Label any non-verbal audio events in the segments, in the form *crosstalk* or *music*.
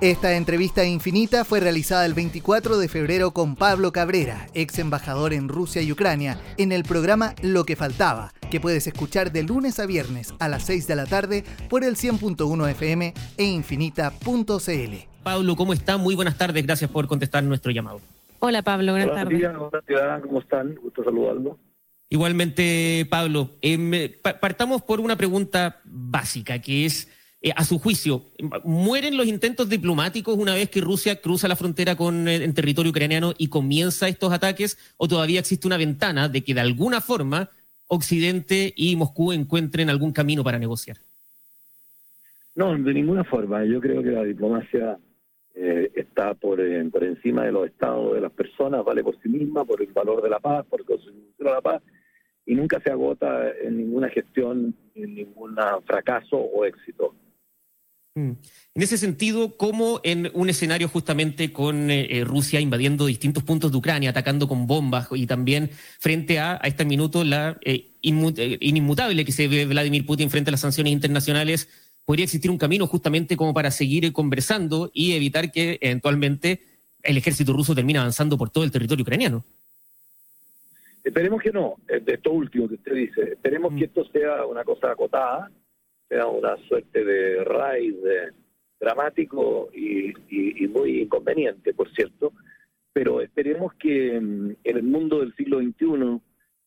Esta entrevista infinita fue realizada el 24 de febrero con Pablo Cabrera, ex embajador en Rusia y Ucrania, en el programa Lo que faltaba, que puedes escuchar de lunes a viernes a las 6 de la tarde por el 100.1 FM e infinita.cl. Pablo, ¿cómo está? Muy buenas tardes, gracias por contestar nuestro llamado. Hola Pablo, buenas tardes. Hola, ¿cómo están? Gusto saludarlo. Igualmente, Pablo, eh, partamos por una pregunta básica, que es eh, a su juicio, ¿mueren los intentos diplomáticos una vez que Rusia cruza la frontera con el eh, territorio ucraniano y comienza estos ataques? ¿O todavía existe una ventana de que de alguna forma Occidente y Moscú encuentren algún camino para negociar? No, de ninguna forma. Yo creo que la diplomacia eh, está por, por encima de los estados de las personas, vale por sí misma, por el valor de la paz, por el de la paz, y nunca se agota en ninguna gestión, en ningún fracaso o éxito. Mm. En ese sentido, ¿cómo en un escenario justamente con eh, eh, Rusia invadiendo distintos puntos de Ucrania, atacando con bombas y también frente a, a este minuto, la eh, inmutable que se ve Vladimir Putin frente a las sanciones internacionales, podría existir un camino justamente como para seguir conversando y evitar que eventualmente el ejército ruso termine avanzando por todo el territorio ucraniano? Esperemos que no, de esto último que usted dice, esperemos que mm. esto sea una cosa acotada era una suerte de raid dramático y, muy inconveniente, por cierto, pero esperemos que mm, en el mundo del siglo XXI,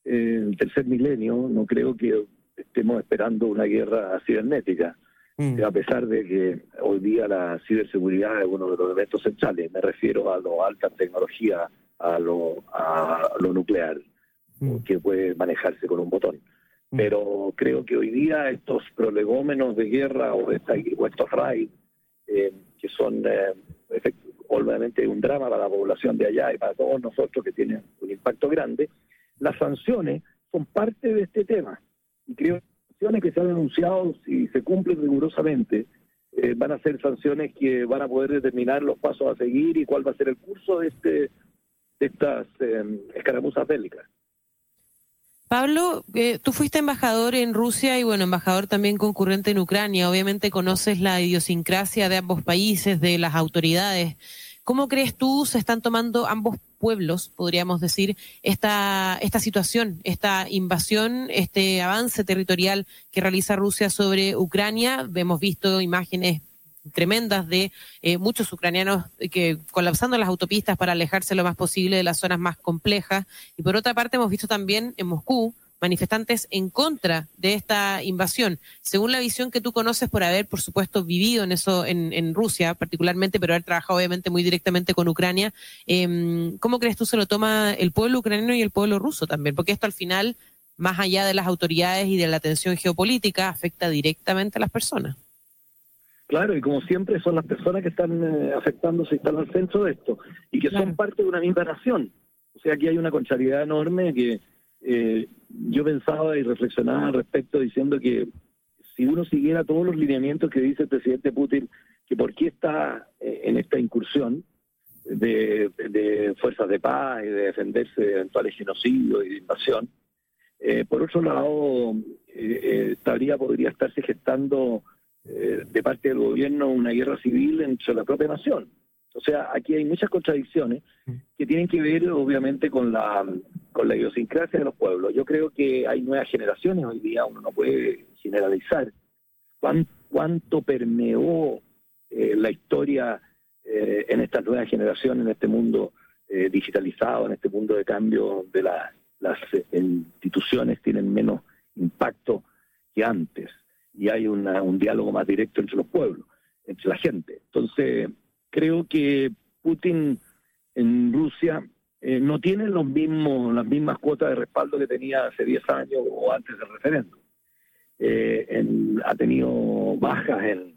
el tercer milenio, no creo que estemos esperando una guerra cibernética, mm. a pesar de que hoy día la ciberseguridad es uno de los elementos centrales, me refiero a lo alta tecnología, a lo, a lo nuclear, mm. que puede manejarse con un botón. Mm. Pero creo que hoy día estos prolegómenos de guerra o, estos raids, eh, que son eh, obviamente un drama para la población de allá y para todos nosotros que tienen un impacto grande, las sanciones son parte de este tema. Y creo que las sanciones que se han anunciado, si se cumplen rigurosamente, eh, van a ser sanciones que van a poder determinar los pasos a seguir y cuál va a ser el curso de, este, de estas escaramuzas bélicas. Pablo, eh, tú fuiste embajador en Rusia y bueno, embajador también concurrente en Ucrania. Obviamente conoces la idiosincrasia de ambos países, de las autoridades. ¿Cómo crees tú se están tomando ambos pueblos, podríamos decir, esta, esta situación, esta invasión, este avance territorial que realiza Rusia sobre Ucrania? Hemos visto imágenes tremendas de eh, muchos ucranianos que colapsando las autopistas para alejarse lo más posible de las zonas más complejas. Y por otra parte, hemos visto también en Moscú manifestantes en contra de esta invasión. Según la visión que tú conoces por haber, por supuesto, vivido en eso en, Rusia particularmente, pero haber trabajado obviamente muy directamente con Ucrania, eh, ¿cómo crees tú se lo toma el pueblo ucraniano y el pueblo ruso también? Porque esto al final, más allá de las autoridades y de la tensión geopolítica, afecta directamente a las personas. Claro, y como siempre son las personas que están eh, afectándose y están al centro de esto, y que son parte de una misma nación. O sea, aquí hay una contrariedad enorme que eh, yo pensaba y reflexionaba al respecto diciendo que si uno siguiera todos los lineamientos que dice el presidente Putin, que por qué está eh, en esta incursión de, fuerzas de paz y de defenderse de eventuales genocidios y de invasión, por otro lado, estaría, podría estarse gestando eh, de parte del gobierno una guerra civil entre la propia nación. O sea, aquí hay muchas contradicciones que tienen que ver, obviamente, con la, con la idiosincrasia de los pueblos. Yo creo que hay nuevas generaciones hoy día, uno no puede generalizar cuánto, permeó eh, la historia eh, en estas nuevas generaciones, en este mundo digitalizado, en este mundo de cambio de las instituciones tienen menos impacto que antes y hay un diálogo más directo entre los pueblos, entre la gente. Entonces, creo que Putin en Rusia eh, no tiene los mismos, las mismas cuotas de respaldo que tenía hace 10 años o antes del referéndum. Eh, ha tenido bajas en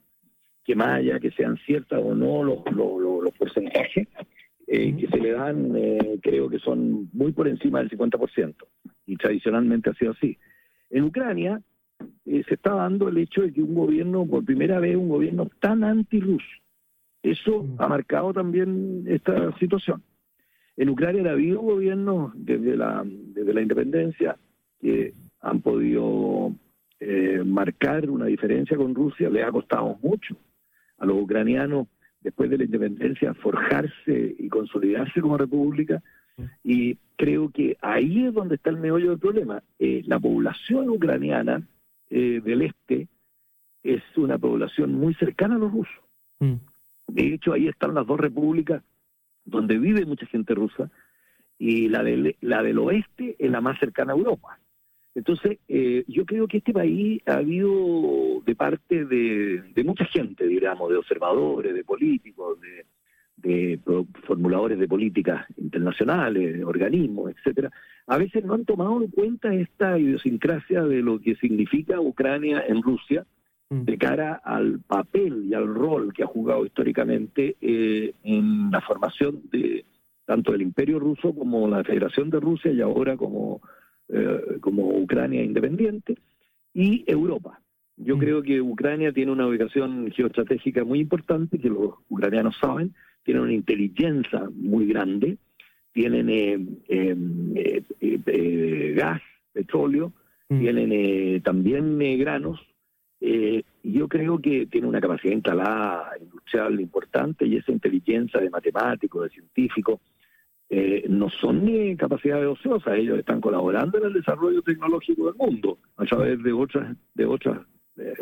que más allá que sean ciertas o no los, los, porcentajes eh, que se le dan, creo que son muy por encima del 50%. Y tradicionalmente ha sido así. En Ucrania, eh, se está dando el hecho de que un gobierno, por primera vez, un gobierno tan anti-ruso. Eso mm. ha marcado también esta situación. En Ucrania ha habido gobiernos desde la, desde la independencia que han podido eh, marcar una diferencia con Rusia, les ha costado mucho a los ucranianos después de la independencia, forjarse y consolidarse como república. Y creo que ahí es donde está el meollo del problema. Eh, la población ucraniana eh, del este es una población muy cercana a los rusos. Mm. De hecho, ahí están las dos repúblicas donde vive mucha gente rusa y la del, la del oeste es la más cercana a Europa. Entonces, eh, yo creo que este país ha habido de parte de, mucha gente, digamos, de observadores, de políticos, de, formuladores de políticas internacionales, de organismos, etcétera, a veces no han tomado en cuenta esta idiosincrasia de lo que significa Ucrania en Rusia mm. de cara al papel y al rol que ha jugado históricamente eh, en la formación de tanto del Imperio Ruso como la Federación de Rusia y ahora como eh, como Ucrania independiente, y Europa. Yo mm. creo que Ucrania tiene una ubicación geoestratégica muy importante, que los ucranianos saben, tienen una inteligencia muy grande, tienen eh, eh, gas, petróleo, mm. tienen también granos, yo creo que tiene una capacidad instalada industrial importante y esa inteligencia de matemáticos, de científicos, eh, no son ni capacidades ociosas, ellos están colaborando en el desarrollo tecnológico del mundo a través de otras de otros eh,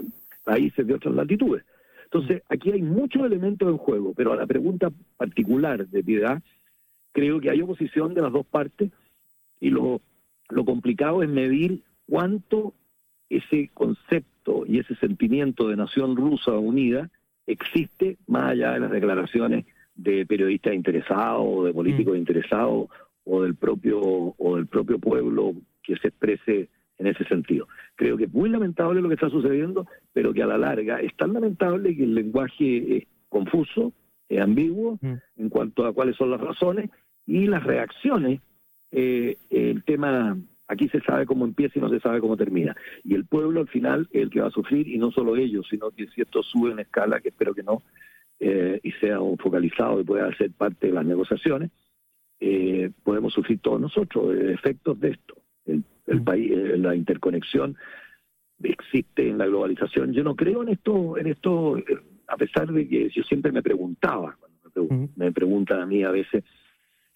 países de otras latitudes. Entonces, aquí hay muchos elementos en juego, pero a la pregunta particular de Piedad, creo que hay oposición de las dos partes y lo, lo complicado es medir cuánto ese concepto y ese sentimiento de nación rusa unida existe más allá de las declaraciones de periodistas interesados, o de políticos mm. interesados, o del propio o del propio pueblo que se exprese en ese sentido. Creo que es muy lamentable lo que está sucediendo, pero que a la larga es tan lamentable que el lenguaje es confuso, es ambiguo mm. en cuanto a cuáles son las razones y las reacciones. Eh, el tema aquí se sabe cómo empieza y no se sabe cómo termina. Y el pueblo al final es el que va a sufrir, y no solo ellos, sino que si esto sube en escala, que espero que no, eh, y sea un focalizado y pueda ser parte de las negociaciones, eh, podemos sufrir todos nosotros efectos de esto. El, país, eh, la interconexión existe en la globalización. Yo no creo en esto, en esto, a pesar de que yo siempre me preguntaba, cuando me, preguntan a mí a veces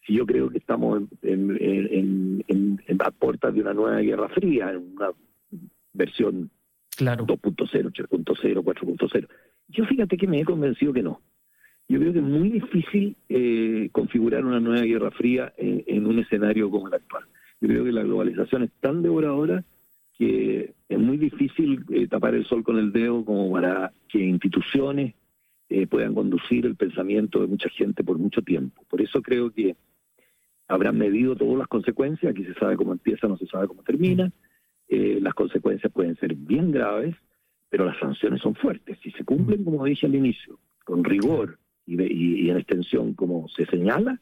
si yo creo que estamos en, en, en, en, a puertas de una nueva guerra fría, en una versión claro. 2.0, 3.0, 4.0. Yo fíjate que me he convencido que no. Yo creo que es muy difícil eh, configurar una nueva guerra fría en, un escenario como el actual. Yo creo que la globalización es tan devoradora que es muy difícil eh, tapar el sol con el dedo como para que instituciones eh, puedan conducir el pensamiento de mucha gente por mucho tiempo. Por eso creo que habrán medido todas las consecuencias, aquí se sabe cómo empieza, no se sabe cómo termina, las consecuencias pueden ser bien graves, pero las sanciones son fuertes. Si se cumplen, como dije al inicio, con rigor y, en extensión como se señala,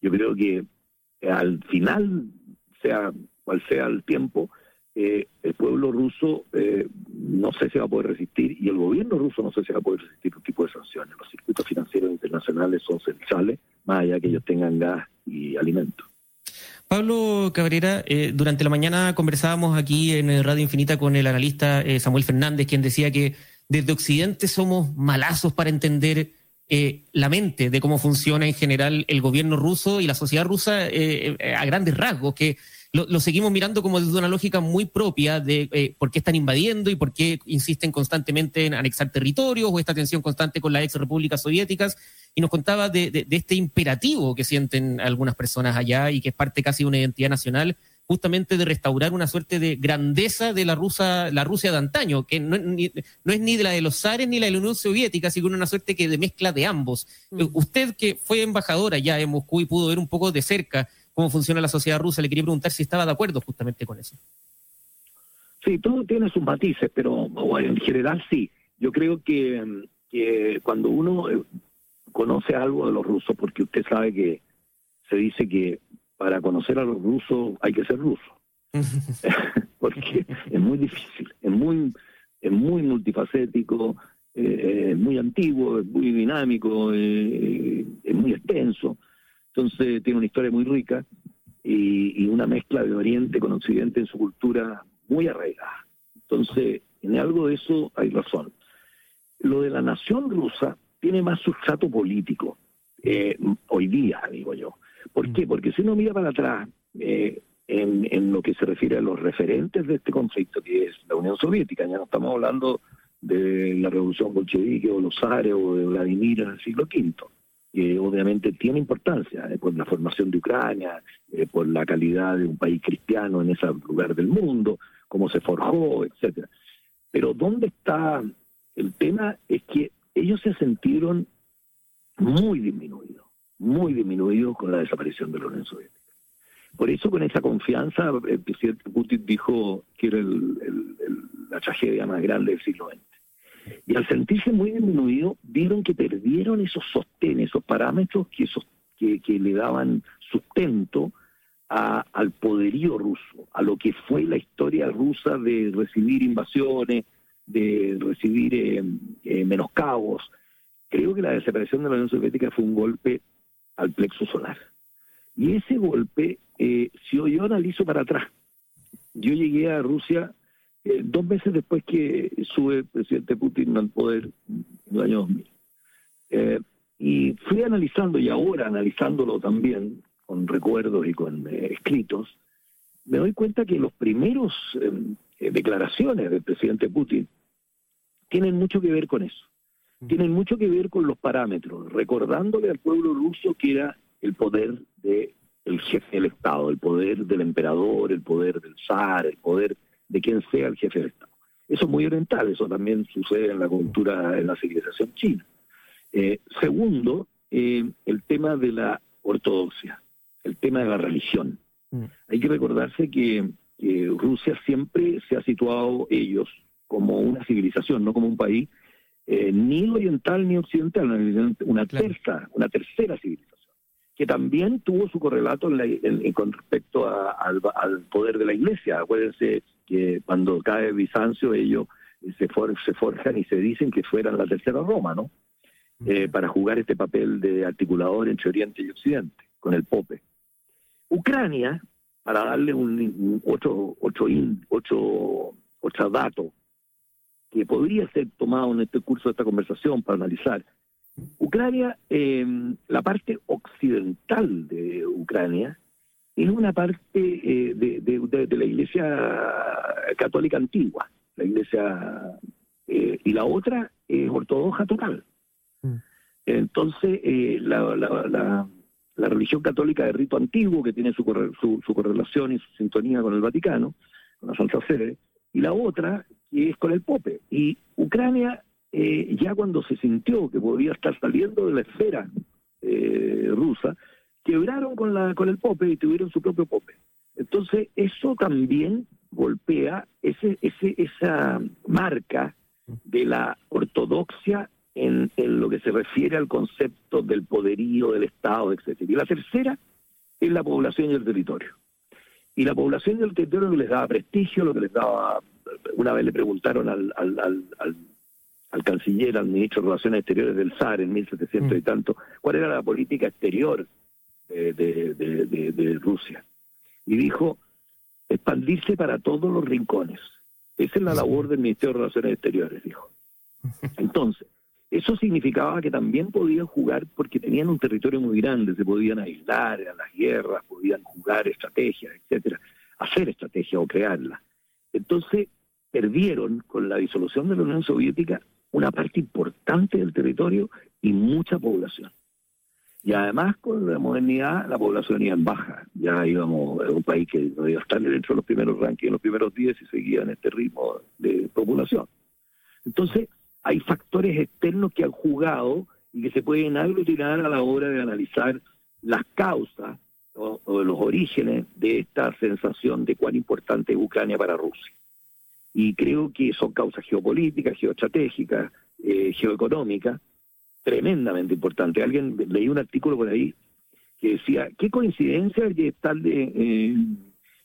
yo creo que al final, sea cual sea el tiempo, eh, el pueblo ruso eh, no sé si va a poder resistir y el gobierno ruso no sé si va a poder resistir un tipo de sanciones. Los circuitos financieros internacionales son centrales, más allá que ellos tengan gas y alimentos. Pablo Cabrera, eh, durante la mañana conversábamos aquí en Radio Infinita con el analista Samuel Fernández, quien decía que desde Occidente somos malazos para entender eh, la mente de cómo funciona en general el gobierno ruso y la sociedad rusa a grandes rasgos, que lo, seguimos mirando como desde una lógica muy propia de por qué están invadiendo y por qué insisten constantemente en anexar territorios o esta tensión constante con las ex repúblicas soviéticas. Y nos contaba de, este imperativo que sienten algunas personas allá y que es parte casi de una identidad nacional, justamente de restaurar una suerte de grandeza de la, Rusa, la Rusia de antaño, que no, es ni de la de los zares ni la de la Unión Soviética, sino una suerte que de mezcla de ambos. Mm. Eh, usted que fue embajador allá en Moscú y pudo ver un poco de cerca cómo funciona la sociedad rusa, le quería preguntar si estaba de acuerdo justamente con eso. Sí, todo tiene sus matices, pero en general sí. Yo creo que, que cuando uno eh, conoce algo de los rusos, porque usted sabe que se dice que para conocer a los rusos hay que ser ruso. *laughs* *laughs* porque es muy difícil, es muy, es muy multifacético, eh, es muy antiguo, es muy dinámico, eh, es muy extenso. Entonces tiene una historia muy rica y, y, una mezcla de Oriente con Occidente en su cultura muy arraigada. Entonces, en algo de eso hay razón. Lo de la nación rusa tiene más sustrato político eh, hoy día, digo yo. ¿Por qué? Porque si uno mira para atrás, eh, en, en, lo que se refiere a los referentes de este conflicto, que es la Unión Soviética, ya no estamos hablando de la revolución bolchevique o los zares o de Vladimir en el siglo V, que obviamente tiene importancia eh, por la formación de Ucrania, eh, por la calidad de un país cristiano en ese lugar del mundo, cómo se forjó, etcétera. Pero ¿dónde está el tema? Es que ellos se sintieron muy disminuidos, muy disminuidos con la desaparición de la Unión Soviética. Por eso, con esa confianza, el presidente Putin dijo que era la tragedia más grande del siglo XX. Y al sentirse muy disminuido, vieron que perdieron esos sostenes, esos parámetros que, que, le daban sustento al poderío ruso, a lo que fue la historia rusa de recibir invasiones, de recibir eh, eh, menoscabos. Creo que la desaparición de la Unión Soviética fue un golpe al plexo solar. Y ese golpe eh, si yo analizo para atrás, yo llegué a Rusia eh, dos meses después que sube el presidente Putin al poder en el año 2000. Eh, y fui analizando, y ahora analizándolo también, con recuerdos y con escritos, me doy cuenta que los primeros declaraciones del presidente Putin tienen mucho que ver con eso. Tienen mucho que ver con los parámetros, recordándole al pueblo ruso que era el poder de el jefe del Estado, el poder del emperador, el poder del zar, el poder de quien sea el jefe del Estado. Eso es muy oriental, eso también sucede en la cultura, en la civilización china. Eh, segundo, eh, el tema de la ortodoxia, el tema de la religión. Mm. Hay que recordarse que, Rusia siempre se ha situado ellos como una civilización, no como un país, eh, ni oriental ni occidental, una, tercera, una tercera civilización que también tuvo su correlato con respecto al, poder de la iglesia. Acuérdense que cuando cae Bizancio ellos se, se forjan y se dicen que fueran la tercera Roma, ¿no? Eh, para jugar este papel de articulador entre Oriente y Occidente, con el Pope. Ucrania, para darle un, otro, otro, otro, otro dato que podría ser tomado en este curso de esta conversación para analizar, Ucrania, em, la parte occidental de Ucrania, es una parte eh, de, la Iglesia Católica antigua, la Iglesia, eh, y la otra es ortodoxa total. Mm. Entonces, eh, la, la, religión católica de rito antiguo, que tiene su, su, su, correlación y su sintonía con el Vaticano, con la Santa Sede, y la otra, que es con el Pope. Y Ucrania eh, ya cuando se sintió que podía estar saliendo de la esfera eh, rusa, quebraron con, la, con el Pope y tuvieron su propio Pope. Entonces, eso también golpea ese, ese, esa marca de la ortodoxia en, en, lo que se refiere al concepto del poderío del Estado, etc. Y la tercera es la población y el territorio. Y la población y el territorio que les daba prestigio, lo que les daba, una vez le preguntaron al, al, al al canciller, al ministro de Relaciones Exteriores del SAR en 1700 y mm. tanto, cuál era la política exterior de, de, Rusia. Y dijo, expandirse para todos los rincones. Esa es la labor del Ministerio de Relaciones Exteriores, dijo. Entonces, eso significaba que también podían jugar porque tenían un territorio muy grande, se podían aislar a las guerras, podían jugar estrategias, etcétera, hacer estrategia o crearla. Entonces, perdieron con la disolución de la Unión Soviética una parte importante del territorio y mucha población. Y además con la modernidad la población iba en baja. Ya íbamos a un país que no iba a estar dentro de los primeros rankings, en los primeros 10 y seguía en este ritmo de población. Entonces, hay factores externos que han jugado y que se pueden aglutinar a la hora de analizar las causas o, o los orígenes de esta sensación de cuán importante es Ucrania para Rusia y creo que son causas geopolíticas, geoestratégicas, eh, geoeconómicas, tremendamente importantes. Alguien leí un artículo por ahí que decía, qué coincidencia que están eh,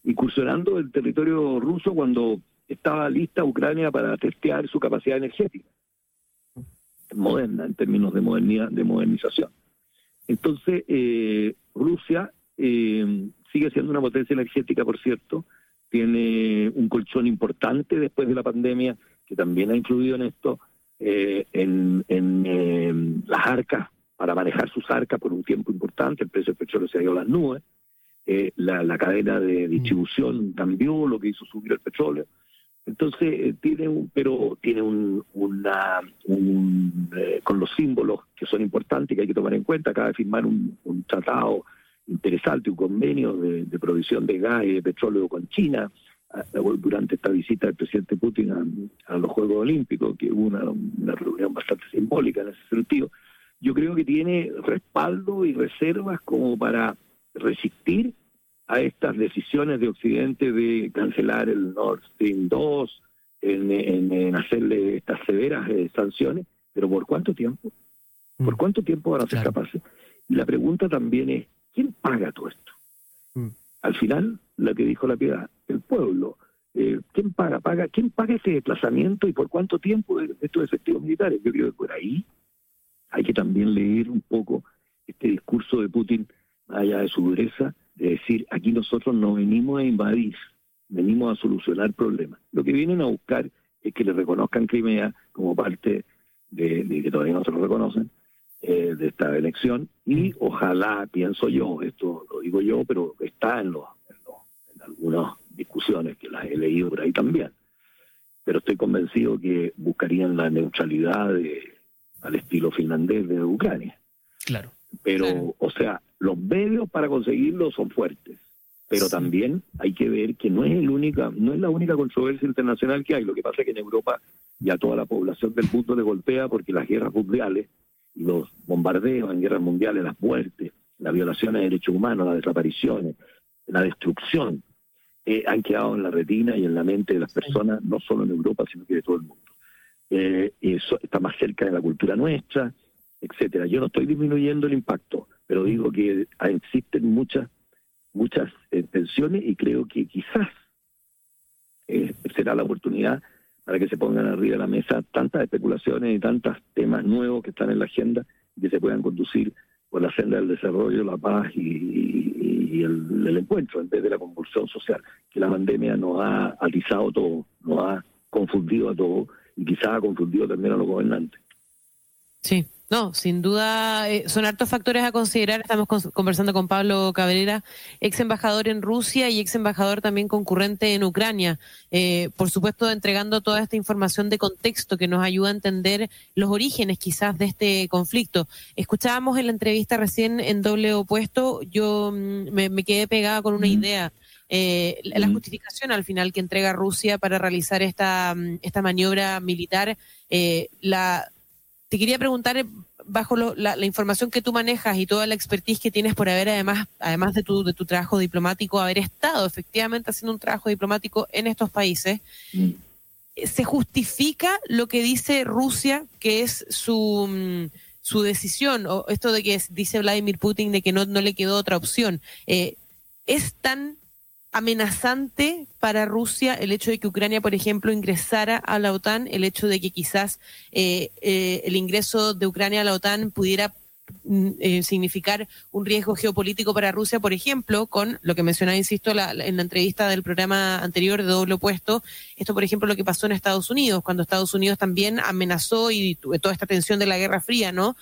incursionando el territorio ruso cuando estaba lista Ucrania para testear su capacidad energética, moderna en términos de, modernidad, de modernización. Entonces, eh, Rusia eh, sigue siendo una potencia energética, por cierto, tiene un colchón importante después de la pandemia, que también ha influido en esto. eh, en, en las arcas, para manejar sus arcas por un tiempo importante, el precio del petróleo se ha ido a las nubes, la, cadena de distribución cambió, lo que hizo subir el petróleo. Entonces tiene un, pero tiene un, una, con los símbolos que son importantes que hay que tomar en cuenta. Acaba de firmar un, tratado interesante, un convenio de, provisión de gas y de petróleo con China durante esta visita del presidente Putin a, los Juegos Olímpicos, que hubo una, una, reunión bastante simbólica en ese sentido, yo creo que tiene respaldo y reservas como para resistir a estas decisiones de Occidente de cancelar el Nord Stream 2, en, hacerle estas severas eh, sanciones, pero ¿por cuánto tiempo? ¿Por mm. cuánto tiempo van a ser capaces? Y la pregunta también es, ¿quién paga todo esto? Mm. Al final, lo que dijo la piedad, el pueblo. Eh, ¿Quién paga? paga? ¿Quién paga ese desplazamiento y por cuánto tiempo de estos efectivos militares? Yo creo que por ahí hay que también leer un poco este discurso de Putin, allá de su dureza, de decir, aquí nosotros no venimos a invadir, venimos a solucionar problemas. Lo que vienen a buscar es que le reconozcan Crimea como parte de, que todavía no se lo reconocen, eh, de esta elección, y ojalá, pienso yo, esto lo digo yo, pero está en, los, en, algunas discusiones que las he leído por ahí también, pero estoy convencido que buscarían la neutralidad al estilo finlandés de Ucrania. Claro. Pero, o sea, los medios para conseguirlo son fuertes, pero también hay que ver que no es el única, no es la única controversia internacional que hay. Lo que pasa es que en Europa ya toda la población del mundo le golpea porque las guerras mundiales los bombardeos en guerras mundiales, las muertes, las violaciones de derechos humanos, las desapariciones, la destrucción, eh, han quedado en la retina y en la mente de las personas, no solo en Europa, sino que de todo el mundo. Eh, eso está más cerca de la cultura nuestra, etcétera. Yo no estoy disminuyendo el impacto, pero digo que existen muchas muchas eh, tensiones y creo que quizás eh, será la oportunidad para que se pongan arriba de la mesa tantas especulaciones y tantos temas nuevos que están en la agenda y que se puedan conducir por la senda del desarrollo, la paz y, el, el, encuentro en vez de la convulsión social, que la pandemia nos ha atizado todo, nos ha confundido a todos y quizás ha confundido también a los gobernantes. Sí, no, sin duda eh, son hartos factores a considerar. Estamos conversando con Pablo Cabrera, ex embajador en Rusia y ex embajador también concurrente en Ucrania. Eh, por supuesto, entregando toda esta información de contexto que nos ayuda a entender los orígenes quizás de este conflicto. Escuchábamos en la entrevista recién en doble opuesto, yo mm, me, quedé pegada con una idea. Eh, la justificación al final que entrega Rusia para realizar esta, mm, esta maniobra militar, la te quería preguntar, eh, bajo la, información que tú manejas y toda la expertise que tienes por haber, además, además de tu, de tu trabajo diplomático, haber estado efectivamente haciendo un trabajo diplomático en estos países, mm. ¿se justifica lo que dice Rusia, que es su, mm, su decisión, o esto de que dice Vladimir Putin de que no, no le quedó otra opción? Eh, ¿Es tan amenazante para Rusia el hecho de que Ucrania, por ejemplo, ingresara a la OTAN, el hecho de que quizás eh, eh, el ingreso de Ucrania a la OTAN pudiera mm, eh, significar un riesgo geopolítico para Rusia, por ejemplo, con lo que mencionaba, insisto, en la entrevista del programa anterior de doble opuesto, esto, por ejemplo, lo que pasó en Estados Unidos, cuando Estados Unidos también amenazó y tuve toda esta tensión de la Guerra Fría, ¿no?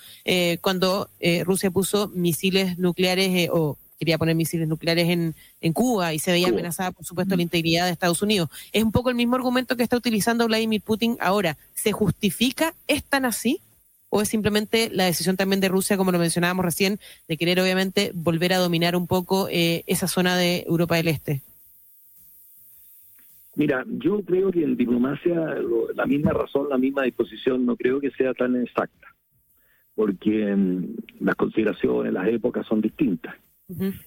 cuando Rusia puso misiles nucleares o quería poner misiles nucleares en, en Cuba y se veía amenazada, por supuesto, la integridad de Estados Unidos. Es un poco el mismo argumento que está utilizando Vladimir Putin ahora. ¿Se justifica? ¿Es tan así? ¿O es simplemente la decisión también de Rusia, como lo mencionábamos recién, de querer obviamente volver a dominar un poco eh, esa zona de Europa del Este? Mira, yo creo que en diplomacia la misma razón, la misma disposición, no creo que sea tan exacta, porque mm, las consideraciones, las épocas son distintas.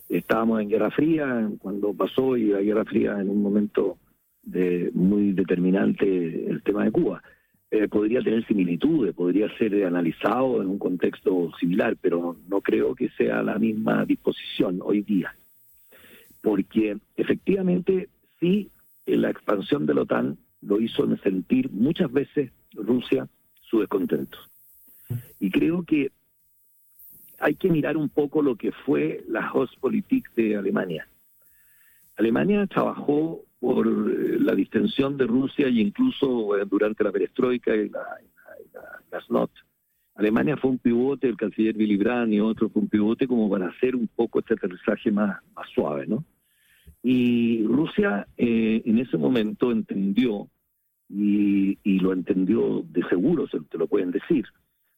Estábamos en Guerra Fría cuando pasó y la Guerra Fría en un momento de, muy determinante el tema de Cuba. Eh, podría tener similitudes, podría ser analizado en un contexto similar, pero no creo que sea la misma disposición hoy día. Porque efectivamente sí, la expansión de la OTAN lo hizo sentir muchas veces Rusia su descontento. Y creo que hay que mirar un poco lo que fue la Ostpolitik de Alemania. Alemania trabajó por eh, la distensión de Rusia y incluso eh, durante la perestroika y la, Gasnot, Alemania fue un pivote, el canciller Willy Brandt y otro fue un pivote como para hacer un poco este aterrizaje más, más suave, ¿no? Y Rusia eh, en ese momento entendió, y, lo entendió de seguro, se te lo pueden decir,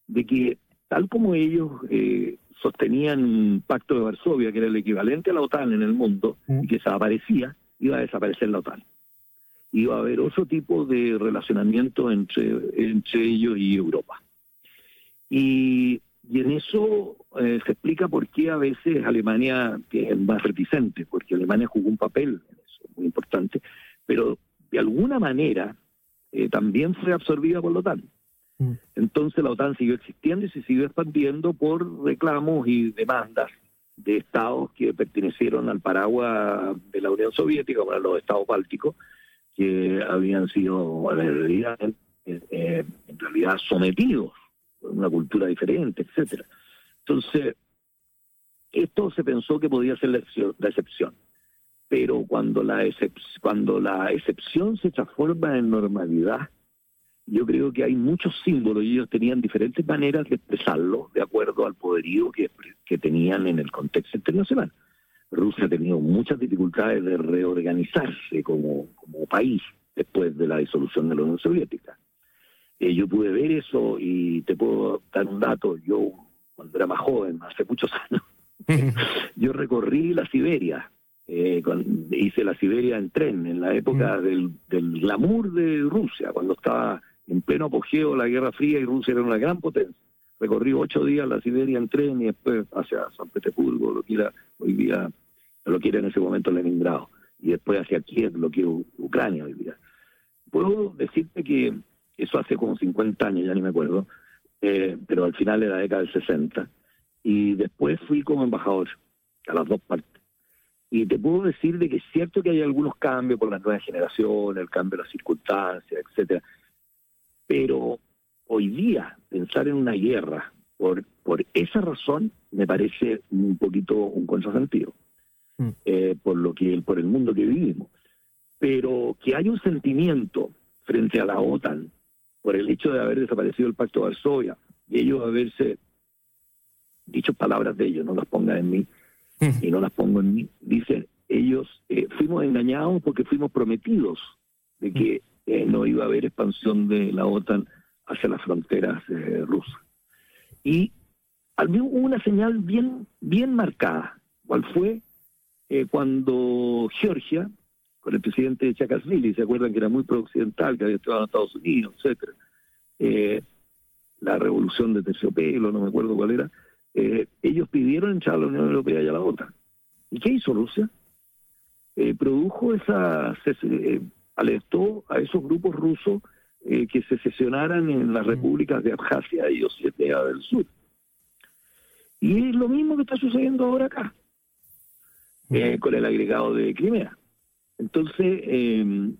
de que tal como ellos eh, sostenían un pacto de Varsovia, que era el equivalente a la OTAN en el mundo, mm. y que desaparecía, iba a desaparecer la OTAN. Iba a haber otro tipo de relacionamiento entre, entre ellos y Europa. Y, en eso eh, se explica por qué a veces Alemania es más reticente, porque Alemania jugó un papel en eso, muy importante, pero de alguna manera eh, también fue absorbida por la OTAN. Entonces la OTAN siguió existiendo y se siguió expandiendo por reclamos y demandas de estados que pertenecieron al paraguas de la Unión Soviética, como los estados bálticos, que habían sido en realidad, eh, en realidad sometidos una cultura diferente, etcétera. Entonces, esto se pensó que podía ser la excepción, pero cuando la, cuando la excepción se transforma en normalidad, yo creo que hay muchos símbolos y ellos tenían diferentes maneras de expresarlo de acuerdo al poderío que, que tenían en el contexto internacional. Rusia ha tenido muchas dificultades de reorganizarse como, como país después de la disolución de la Unión Soviética. Eh, yo pude ver eso y te puedo dar un dato. Yo, cuando era más joven, hace muchos años, *laughs* yo recorrí la Siberia. Eh, hice la Siberia en tren, en la época del, del glamour de Rusia, cuando estaba en pleno apogeo la Guerra Fría y Rusia era una gran potencia. Recorrí ocho días la Siberia en tren y después hacia San Petersburgo, lo que era hoy día, lo que era en ese momento Leningrado, y después hacia Kiev, lo que Ucrania hoy día. Puedo decirte que eso hace como 50 años, ya ni me acuerdo, eh, pero al final de la década del 60. Y después fui como embajador a las dos partes. Y te puedo decir de que es cierto que hay algunos cambios por las nuevas generaciones, el cambio de las circunstancias, etcétera. Pero hoy día pensar en una guerra por, por esa razón me parece un poquito un contrasentido. Mm. Eh, por lo que por el mundo que vivimos. Pero que hay un sentimiento frente a la OTAN por el hecho de haber desaparecido el Pacto de Varsovia y ellos haberse dicho palabras de ellos, no las ponga en mí y no las pongo en mí, dicen ellos eh, fuimos engañados porque fuimos prometidos de que eh, no iba a haber expansión de la OTAN hacia las fronteras eh, rusas. Y hubo una señal bien, bien marcada, cuál fue cuando Georgia, con el presidente Chakasvili, ¿se acuerdan que era muy pro-occidental, que había estado en Estados Unidos, etcétera? Eh, la revolución de terciopelo, no me acuerdo cuál era, eh, ellos pidieron entrar a la Unión Europea y a la OTAN. ¿Y qué hizo Rusia? Eh, produjo esa, alertó a esos grupos rusos que se sesionaran en las repúblicas de Abjasia y Osetia del Sur. Y es lo mismo que está sucediendo ahora acá, mm. con el agregado de Crimea. Entonces, eh,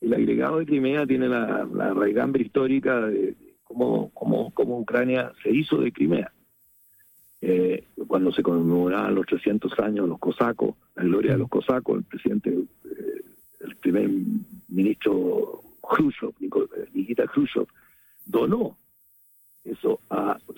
el agregado de Crimea tiene la, la raigambre histórica de cómo, cómo, cómo, Ucrania se hizo de Crimea. Eh, cuando se conmemoraban los 300 años los cosacos, la gloria de los cosacos, el presidente, eh, el primer ministro Khrushchev, Nikita Khrushchev, donó eso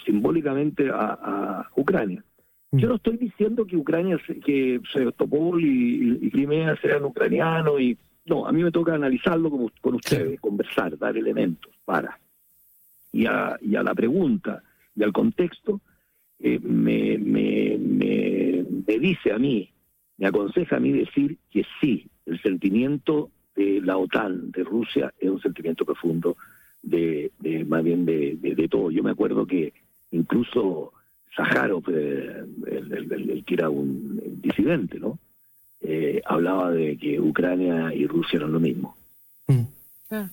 simbólicamente a Ucrania. Yo no estoy diciendo que Ucrania, que Sebastopol y, y, Crimea sean ucranianos y no, a mí me toca analizarlo como, con ustedes, conversar, dar elementos para. Y a, y a la pregunta y al contexto, eh, me, me, me, me dice a mí, me aconseja a mí decir que sí, el sentimiento de la OTAN, de Rusia, es un sentimiento profundo de, de más bien de, de, todo. Yo me acuerdo que incluso Sájarov, eh, el, que era un disidente, ¿no? Eh, hablaba de que Ucrania y Rusia eran lo mismo. Mm. Ah.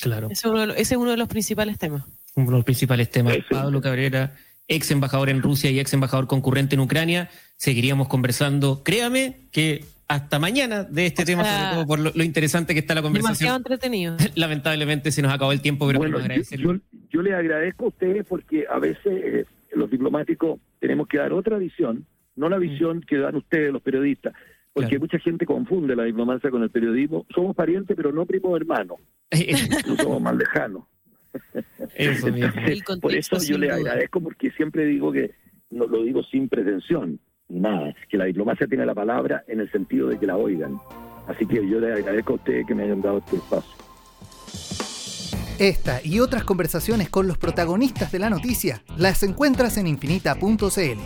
Claro. Ese es, uno de, los principales temas. Uno de los principales temas. Pablo Cabrera, ex embajador en Rusia y ex embajador concurrente en Ucrania. Seguiríamos conversando. Créame que hasta mañana de este tema, sobre todo por lo, interesante que está la conversación. Demasiado entretenido. *laughs* Lamentablemente se nos acabó el tiempo, pero bueno, yo, yo, le agradezco a ustedes porque a veces eh, los diplomáticos tenemos que dar otra visión, no la mm. visión que dan ustedes, los periodistas, porque mucha gente confunde la diplomacia con el periodismo. Somos parientes, pero no primos hermanos. *laughs* no somos más lejanos. Eso por eso yo le agradezco porque siempre digo que, no lo digo sin pretensión, nada, que la diplomacia tiene la palabra en el sentido de que la oigan. Así que yo le agradezco a ustedes que me hayan dado este espacio. Esta y otras conversaciones con los protagonistas de la noticia las encuentras en infinita.cl.